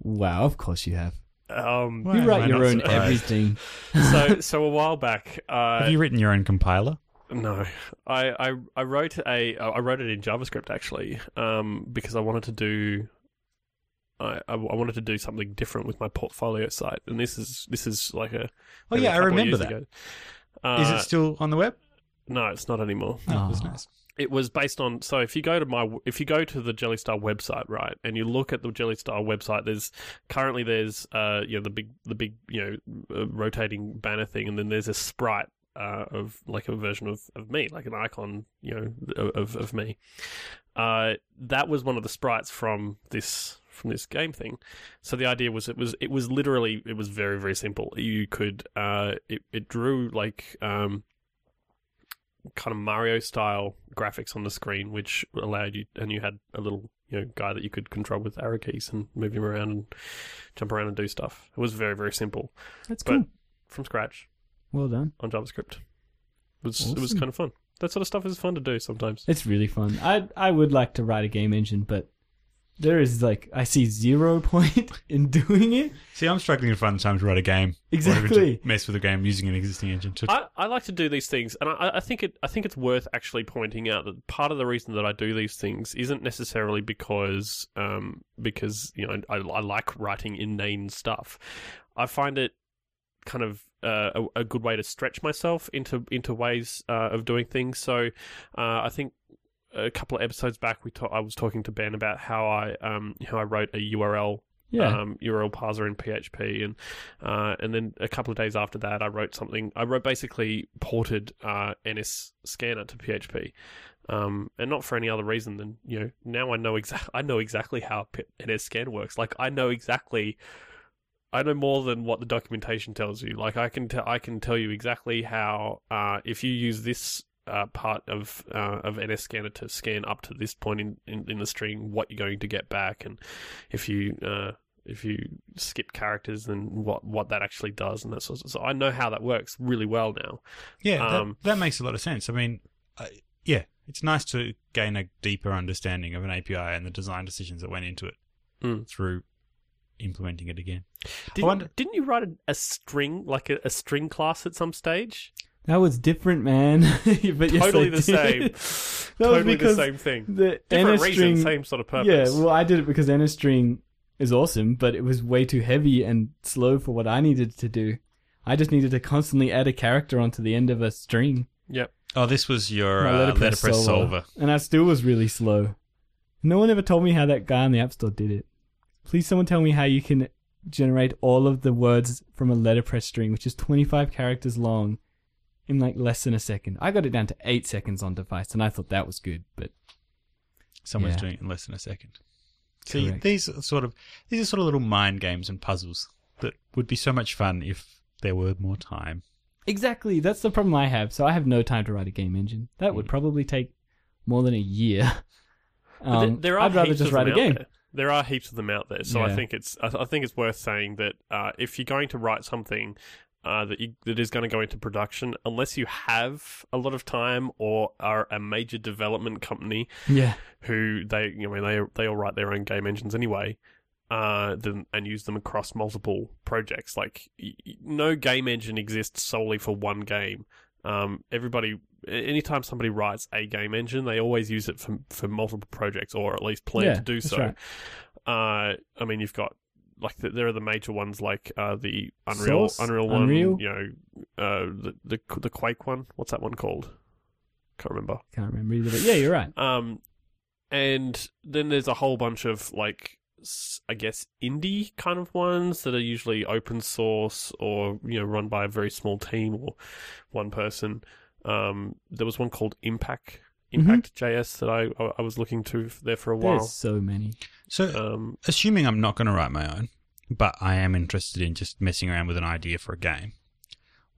Wow, of course you have. Um, Well, you write your own surprised? everything. so so a while back, uh, Have you written your own compiler? No, I, I I wrote a I wrote it in JavaScript actually, um, because I wanted to do. I, I I wanted to do something different with my portfolio site, and this is this is like a. Oh yeah, a I remember years that. ago. Is Uh, it still on the web? no, it's not anymore. Oh, that's Oh. nice. It was based on so if you go to my if you go to the Jellystyle website right and you look at the Jellystyle website there's currently there's uh you know the big the big you know uh, rotating banner thing and then there's a sprite uh, of like a version of, of me like an icon you know of of me. Uh that was one of the sprites from this from this game thing. So the idea was it was it was literally it was very very simple. You could uh it, it drew like um kind of Mario style graphics on the screen, which allowed you, and you had a little you know guy that you could control with arrow keys and move him around and jump around and do stuff. It was very very simple That's But- cool. from scratch Well done. on JavaScript. It was it was kind of fun. That sort of stuff is fun to do sometimes. It's really fun. I I would like to write a game engine, but there is like I see zero point in doing it. See, I'm struggling to find the time to write a game. Or Exactly. to mess with a game using an existing engine. To, I, I like to do these things, and I, I think it. I think it's worth actually pointing out that part of the reason that I do these things isn't necessarily because, um, because you know I, I like writing inane stuff. I find it kind of uh, a, a good way to stretch myself into into ways uh, of doing things. So uh, I think a couple of episodes back, we ta- I was talking to Ben about how I um, how I wrote a URL Yeah. um, URL parser in PHP, and uh, and then a couple of days after that, I wrote something. I wrote basically ported uh, NS Scanner to PHP, um, and not for any other reason than you know now I know exactly I know exactly how P- NS Scan works. Like I know exactly. I know more than what the documentation tells you. Like I can, t- I can tell you exactly how uh, if you use this uh, part of uh, of NS Scanner to scan up to this point in, in, in the string, what you're going to get back, and if you uh, if you skip characters and what what that actually does and that sort of so I know how that works really well now. yeah, that, um, that makes a lot of sense. I mean, I, yeah, it's nice to gain a deeper understanding of an API and the design decisions that went into it Mm. through implementing it again. Didn't, wonder- didn't you write a, a string like a, a string class at some stage? That was different, man. but yes, totally I the same. did. was totally because the same thing. The Different NS reason, same sort of purpose. Yeah, well, I did it because NS string is awesome, but it was way too heavy and slow for what I needed to do. I just needed to constantly add a character onto the end of a string. yep. Oh, this was your My uh, letterpress letterpress solver. And I still was really slow. No one ever told me how that guy on the App Store did it. Please, someone tell me how you can generate all of the words from a letterpress string, which is 25 characters long, in like less than a second. I got it down to 8 seconds on device, and I thought that was good, but Someone's Yeah. doing it in less than a second. See, Correct. these are sort of these are sort of little mind games and puzzles that would be so much fun if there were more time. Exactly. That's the problem I have. So I have no time to write a game engine. That would probably take more than a year. But there- Um, there are I'd rather heaps just of write a them out game. There. There are heaps of them out there, so I think it's I, th- I think it's worth saying that uh, if you're going to write something uh, that you, that is going to go into production, unless you have a lot of time or are a major development company Yeah. who they you know I mean, they they all write their own game engines anyway, uh, then, and use them across multiple projects. Like y- y- no game engine exists solely for one game. Um, everybody, anytime somebody writes a game engine, they always use it for for multiple projects, or at least plan Yeah, to do so. right. Uh, I mean, you've got like the, there are the major ones like uh, the Unreal Source? Unreal one, Unreal? you know, uh, the the the Quake one. What's that one called? Can't remember. Can't remember either. But yeah, you're right. Um, and then there's a whole bunch of like, I guess indie kind of ones that are usually open source or you know run by a very small team or one person. Um, there was one called Impact Impact JS that I I- I was looking to there for a while. There's so many. So, Um, assuming I'm not going to write my own, but I am interested in just messing around with an idea for a game,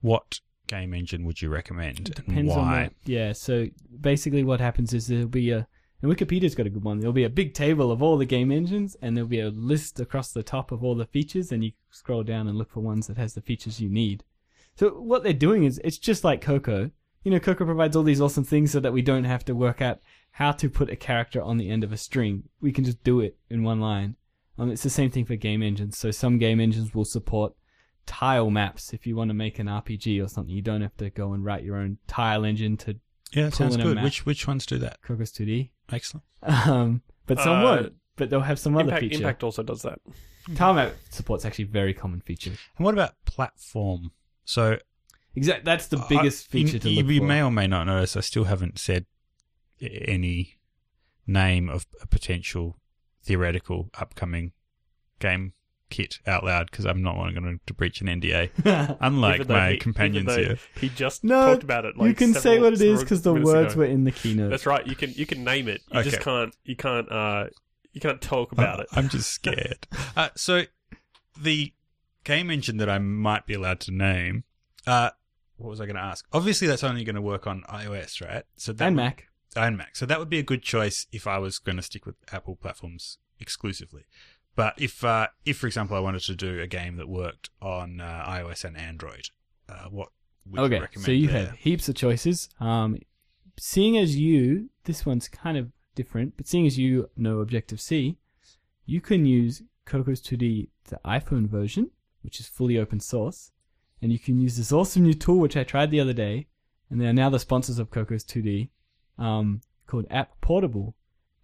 what game engine would you recommend and Depends on why? Yeah. So basically, what happens is there'll be a. And Wikipedia's got a good one. There'll be a big table of all the game engines, and there'll be a list across the top of all the features, and you scroll down and look for ones that has the features you need. So what they're doing is it's just like Cocoa. You know, Cocoa provides all these awesome things so that we don't have to work out how to put a character on the end of a string. We can just do it in one line. Um, it's the same thing for game engines. So some game engines will support tile maps if you want to make an RPG or something. You don't have to go and write your own tile engine to Yeah, that sounds Pulling a good. map. Which which ones do that? Cocos 2D. Excellent. Um, but some Uh, won't. But they'll have some other Impact, feature. Impact also does that. Tile map support's actually a very common feature. And what about platform? So Exact. That's the biggest I- you- feature to you, look you for. may or may not notice I still haven't said any name of a potential theoretical upcoming game kit out loud because I'm not going to breach an NDA. Unlike my he- companions here. He just No, talked about it. Like you can say what it is because the words ago. were in the keynote. That's right. You can you can name it. You just can't. You can't. Uh, you can't talk about Uh, it. I'm just scared. uh, so the game engine that I might be allowed to name. Uh, what was I going to ask? Obviously, that's only going to work on iOS, right? So that and would- Mac. and Mac. So that would be a good choice if I was going to stick with Apple platforms exclusively. But if, uh, if for example, I wanted to do a game that worked on uh, iOS and Android, uh, what would you Okay, recommend? so you there? have heaps of choices. Um, seeing as you, this one's kind of different, but seeing as you know Objective C, you can use Cocos 2D, the iPhone version, which is fully open source, and you can use this awesome new tool which I tried the other day, and they are now the sponsors of Cocos 2D, um, called Apportable,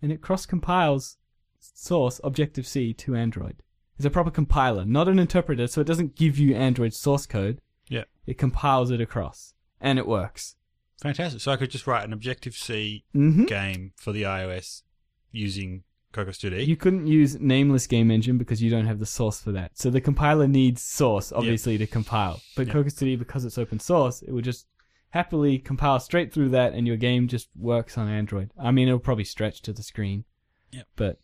and it cross compiles source Objective C to Android. It's a proper compiler, not an interpreter, so it doesn't give you Android source code. Yeah. It compiles it across, and it works. Fantastic. So I could just write an Objective C Mm-hmm. game for the iOS using Cocos 2D. You couldn't use nameless game engine because you don't have the source for that. So the compiler needs source, obviously, to compile. But Yeah. Cocos 2D, because it's open source, it will just happily compile straight through that, and your game just works on Android. I mean, it'll probably stretch to the screen. Yep. But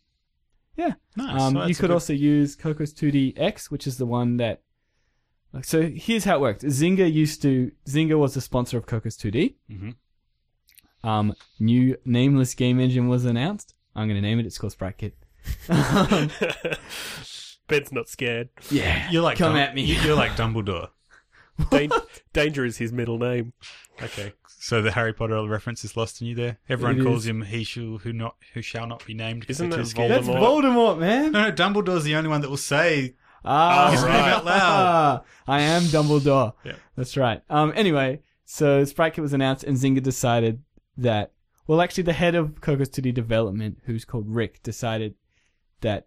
yeah, nice. Um, So you could good- also use Cocos 2D X, which is the one that. So here's how it worked. Zynga used to. Zynga was the sponsor of Cocos 2D. Mhm. Um, new nameless game engine was announced. I'm going to name it. It's called SpriteKit. Um, Ben's not scared. yeah, You're like come Dum- at me. you- You're like Dumbledore. Dan- Danger is his middle name. Okay. So the Harry Potter reference is lost in you there. Everyone It calls is. him he shall who not who shall not be named. 'cause Isn't they're that too scared. That's Voldemort. Voldemort, man. No, no, Dumbledore's the only one that will say Ah, His name out loud. I am Dumbledore. Yeah. That's right. Um. Anyway, so Sprite SpriteKit was announced, and Zynga decided that. Well, actually, the head of Cocos 2D development, who's called Rick, decided that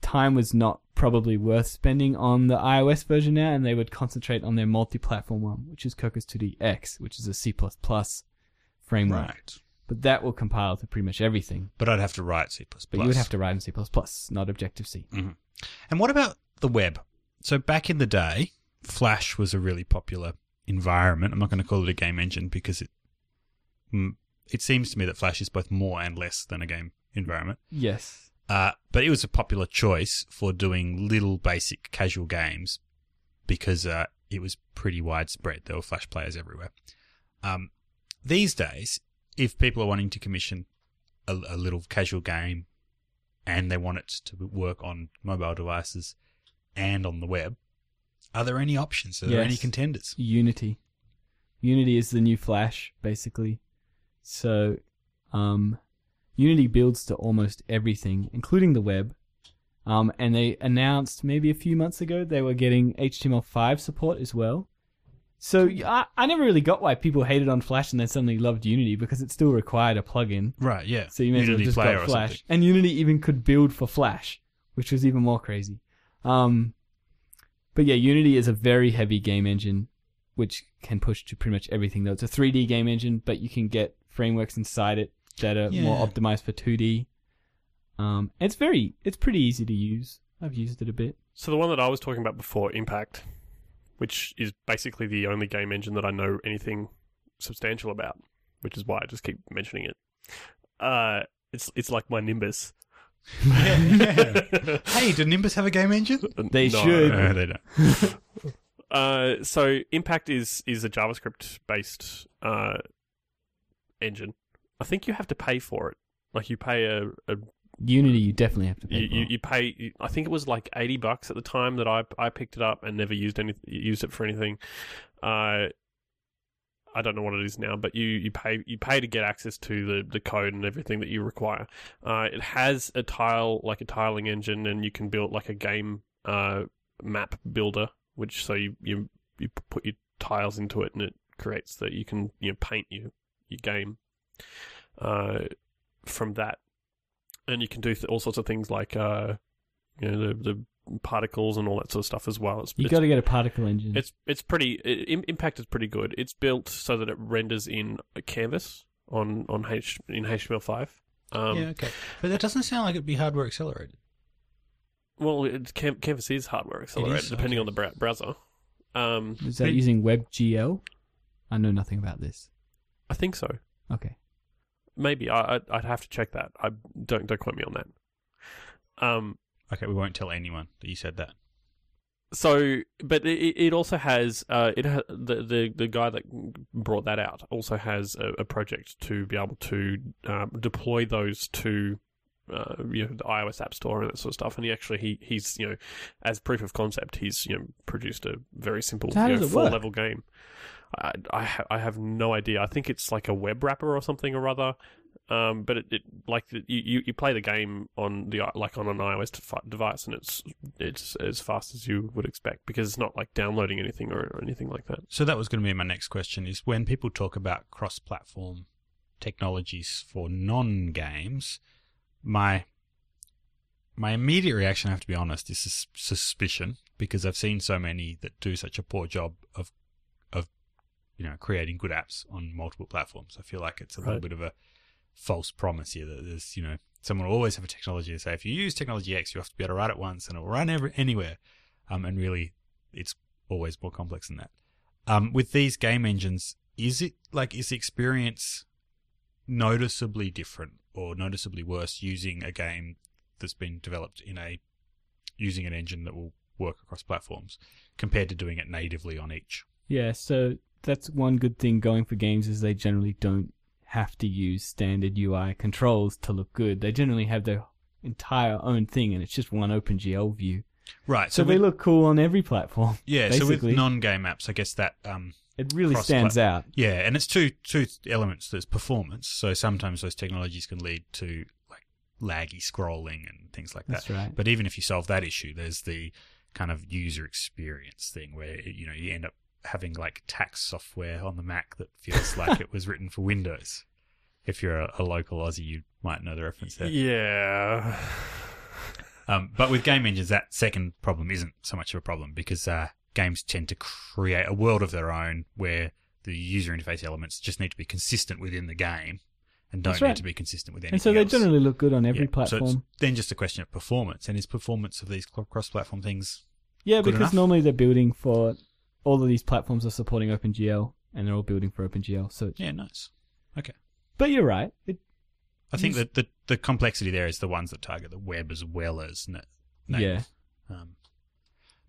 time was not probably worth spending on the iOS version now, and they would concentrate on their multi-platform one, which is Cocos 2D X, which is a C++ framework. right. But that will compile to pretty much everything. But I'd have to write C++. But you would have to write in C++, not Objective C. Mm-hmm. And what about the web? So back in the day, Flash was a really popular environment. I'm not going to call it a game engine because it it seems to me that Flash is both more and less than a game environment. Yes. Uh, but it was a popular choice for doing little basic casual games because uh, it was pretty widespread. There were Flash players everywhere. Um, these days, if people are wanting to commission a, a little casual game and they want it to work on mobile devices and on the web, are there any options? Are there any contenders? Unity. Unity is the new Flash, basically. So, um, Unity builds to almost everything, including the web. Um, and they announced maybe a few months ago they were getting HTML5 support as well. So I, I never really got why people hated on Flash and then suddenly loved Unity because it still required a plugin. Right, yeah. So you may as well just got Flash. And Unity even could build for Flash, which was even more crazy. Um, but yeah, Unity is a very heavy game engine, which can push to pretty much everything. Though it's a 3D game engine, but you can get frameworks inside it that are more optimized for 2D. Um, it's very, it's pretty easy to use. I've used it a bit. So the one that I was talking about before, Impact, which is basically the only game engine that I know anything substantial about, which is why I just keep mentioning it. Uh, it's it's like my Nimbus. Yeah, yeah. hey, do Nimbus have a game engine? They No. should. No, they don't. Uh, so Impact is is a JavaScript based uh, engine. I think you have to pay for it. Like you pay a, a Unity, you definitely have to pay you, for. you, you pay. you- I think it was like eighty bucks at the time that I I picked it up and never used any used it for anything. Uh, I don't know what it is now, but you, you pay you pay to get access to the, the code and everything that you require. Uh, it has a tile like a tiling engine, and you can build like a game uh, map builder, which so you, you you put your tiles into it, and it creates that you can you know, paint your your game uh, from that, and you can do th- all sorts of things like uh, you know the the particles and all that sort of stuff as well. It's, you it's got to get a particle engine. it's it's pretty. It, Impact is pretty good. It's built so that it renders in a canvas on on H in HTML5. Um, yeah, okay. But that doesn't sound like it'd be hardware accelerated. Well, it, Cam- Canvas is hardware accelerated is? depending Okay. on the bra- browser. Um, is that but- using WebGL? I know nothing about this. I think so. Okay. Maybe I, I'd, I'd have to check that. I don't don't quote me on that. Um, Okay, we won't tell anyone that you said that. so but it, it also has uh it ha- the the the guy that brought that out also has a, a project to be able to um, deploy those to uh, you know the iOS App Store and that sort of stuff and he actually he he's you know as proof of concept he's you know produced a very simple So you know, four work? level game I I, ha- I have no idea I think it's like a web wrapper or something or other um, but it, it like you, you- play the game on the like on an iOS device, and it's it's as fast as you would expect because it's not like downloading anything or, or anything like that. So that was going to be my next question: is when people talk about cross-platform technologies for non-games, my my immediate reaction, I have to be honest, is sus- suspicion because I've seen so many that do such a poor job of you know creating good apps on multiple platforms. I feel like it's a little bit of a false promise here that there's you know someone will always have a technology to say if you use technology X, you have to be able to run it once and it will run every, anywhere. Um, and really, it's always more complex than that. Um, with these game engines, is it like is the experience noticeably different or noticeably worse using a game that's been developed in a using an engine that will work across platforms compared to doing it natively on each? Yeah, so that's one good thing going for games is they generally don't have to use standard UI controls to look good. They generally have their entire own thing and it's just one OpenGL view. Right. So, they with- look cool on every platform. yeah. So with non-game apps, I guess that um, It really stands out. Yeah, and it's two two elements. There's performance. So sometimes those technologies can lead to like laggy scrolling and things like that. That's right. But even if you solve that issue, there's the kind of user experience thing where you know you end up having like tax software on the Mac that feels like it was written for Windows. If you're a, a local Aussie, you might know the reference there. Yeah. Um, but with game engines, that second problem isn't so much of a problem because uh, games tend to create a world of their own where the user interface elements just need to be consistent within the game and don't That's need to be consistent with anything And so they else. generally look good on every Yeah, so it's platform. then just a question of performance, and is performance of these cross-platform things? yeah, because enough? normally they're building for all of these platforms are supporting OpenGL and they're all building for OpenGL. So, it's- Yeah, nice. Okay, but you're right. It I think that the the complexity there is the ones that target the web as well as net. native. Yeah. Um,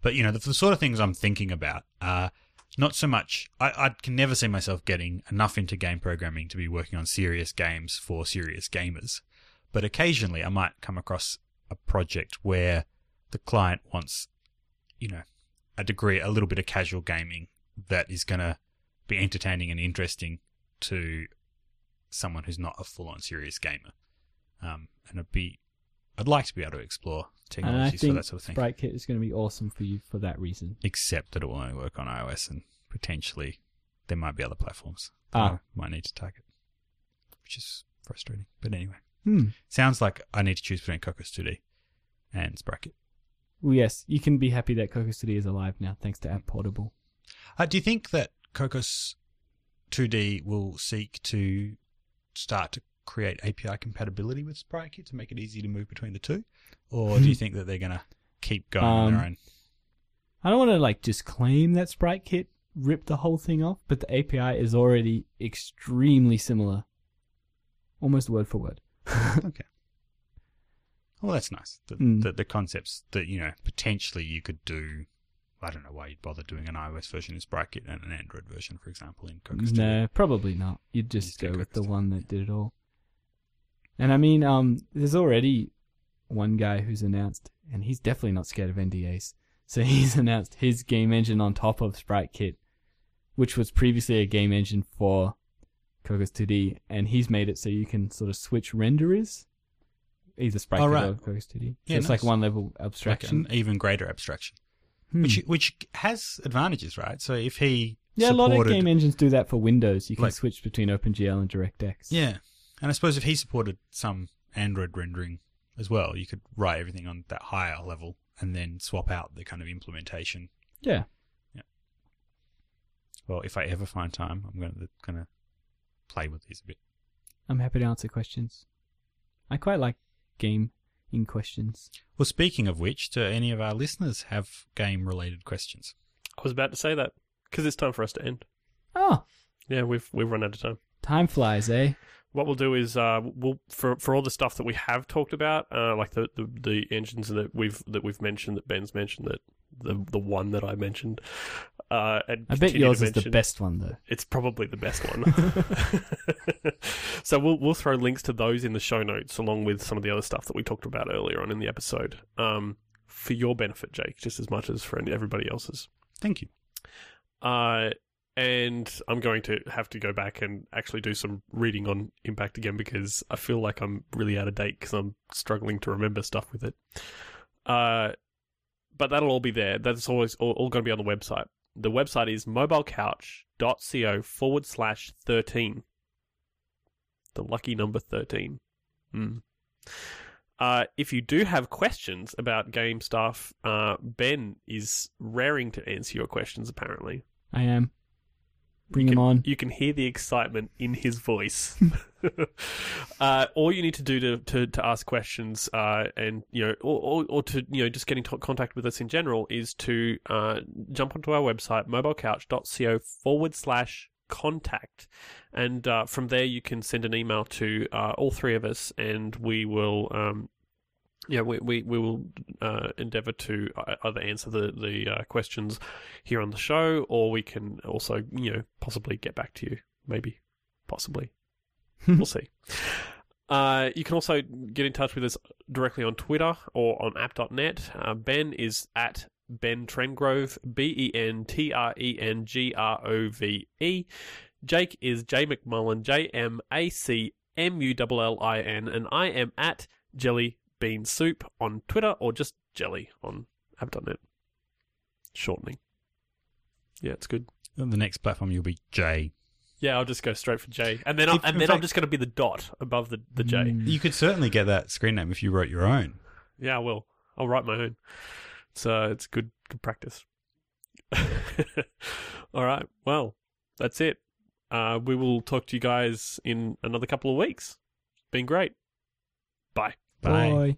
but you know, the, the sort of things I'm thinking about are not so much. I, I can never see myself getting enough into game programming to be working on serious games for serious gamers. But occasionally, I might come across a project where the client wants, you know, a degree, a little bit of casual gaming that is going to be entertaining and interesting to someone who's not a full-on serious gamer. Um, and it'd be, I'd like to be able to explore technologies for that sort of thing Sprite Kit is going to be awesome for you for that reason. except that it will only work on iOS and potentially there might be other platforms that Ah. I might need to target, which is frustrating. But anyway, Hmm. sounds like I need to choose between Cocos 2D and Sprite Kit. Well, yes, you can be happy that Cocos 2D is alive now, thanks to Apportable. Uh, do you think that Cocos 2D will seek to start to create API compatibility with Sprite Kit to make it easy to move between the two? Or do you think that they're going to keep going on their Um, own? I don't want to like just claim that Sprite Kit ripped the whole thing off, but the API is already extremely similar, almost word for word. okay. Well, that's nice. The, Mm. the, the concepts that, you know, potentially you could do. I don't know why you'd bother doing an iOS version in Sprite Kit and an Android version, for example, in Cocos 2D. No, probably not. You'd just Just go with the one that did it all. And I mean, um, there's already one guy who's announced, and he's definitely not scared of NDAs. So he's announced his game engine on top of Sprite Kit, which was previously a game engine for Cocos 2D, and he's made it so you can sort of switch renderers, either Sprite Oh, right. or Cocos 2D. So Yeah, it's like one level Like abstraction. an even greater abstraction. Hmm. Which which has advantages, right? So if he yeah, a lot of game engines do that for Windows. You can Like- switch between OpenGL and DirectX. Yeah. And I suppose if he supported some Android rendering as well, you could write everything on that higher level and then swap out the kind of implementation. Yeah. Well, if I ever find time, I'm gonna gonna play with these a bit. I'm happy to answer questions. I quite like game in questions. Well, speaking of which, do any of our listeners have game related questions? I was about to say that because it's time for us to end. Oh, Yeah, we've we've run out of time. time flies, eh? What we'll do is uh, we'll for for all the stuff that we have talked about, uh, like the, the, the engines that we've that we've mentioned, that Ben's mentioned, that the the one that I mentioned. Uh, I bet yours is the best one though. It's probably the best one. so we'll we'll throw links to those in the show notes, along with some of the other stuff that we talked about earlier on in the episode, um, for your benefit, Jake, just as much as for everybody else's. Thank you. Uh, and I'm going to have to go back and actually do some reading on Impact again because I feel like I'm really out of date because I'm struggling to remember stuff with it. Uh, but that'll all be there. That's always all, all going to be on the website. The website is mobilecouch.co forward slash 13. The lucky number 13. Hmm. Uh, if you do have questions about game stuff, uh, Ben is raring to answer your questions, apparently. I am. Bring You him can- on. You can hear the excitement in his voice. uh, all you need to do to, to, to ask questions, uh, and you know, or, or, or to you know, just get in to- contact with us in general, is to uh, jump onto our website mobilecouch.co forward slash contact, and uh, from there you can send an email to uh, all three of us, and we will. Um, yeah, we, we, we will uh, endeavour to uh, either answer the the uh, questions here on the show, or we can also, you know, possibly get back to you. Maybe, possibly, we'll see. Uh, you can also get in touch with us directly on Twitter or on app.net. Uh, ben is at Ben Trengrove, B E N T R E N G R O V E. Jake is J MacMullin, J M A C M U L L I N, and I am at Jelly Bean Soup on Twitter or just Jelly on app.net. Shortening. Yeah, it's good. On the next platform, you'll be J. Yeah, I'll just go straight for J, and then I'll, If- and in then I'm just going to be the dot above the the J. Mm. You could certainly get that screen name if you wrote your own. Yeah, I will. I'll write my own. So it's good good practice. All right. Well, that's it. Uh, we will talk to you guys in another couple of weeks. Been great. Bye. Bye. Bye.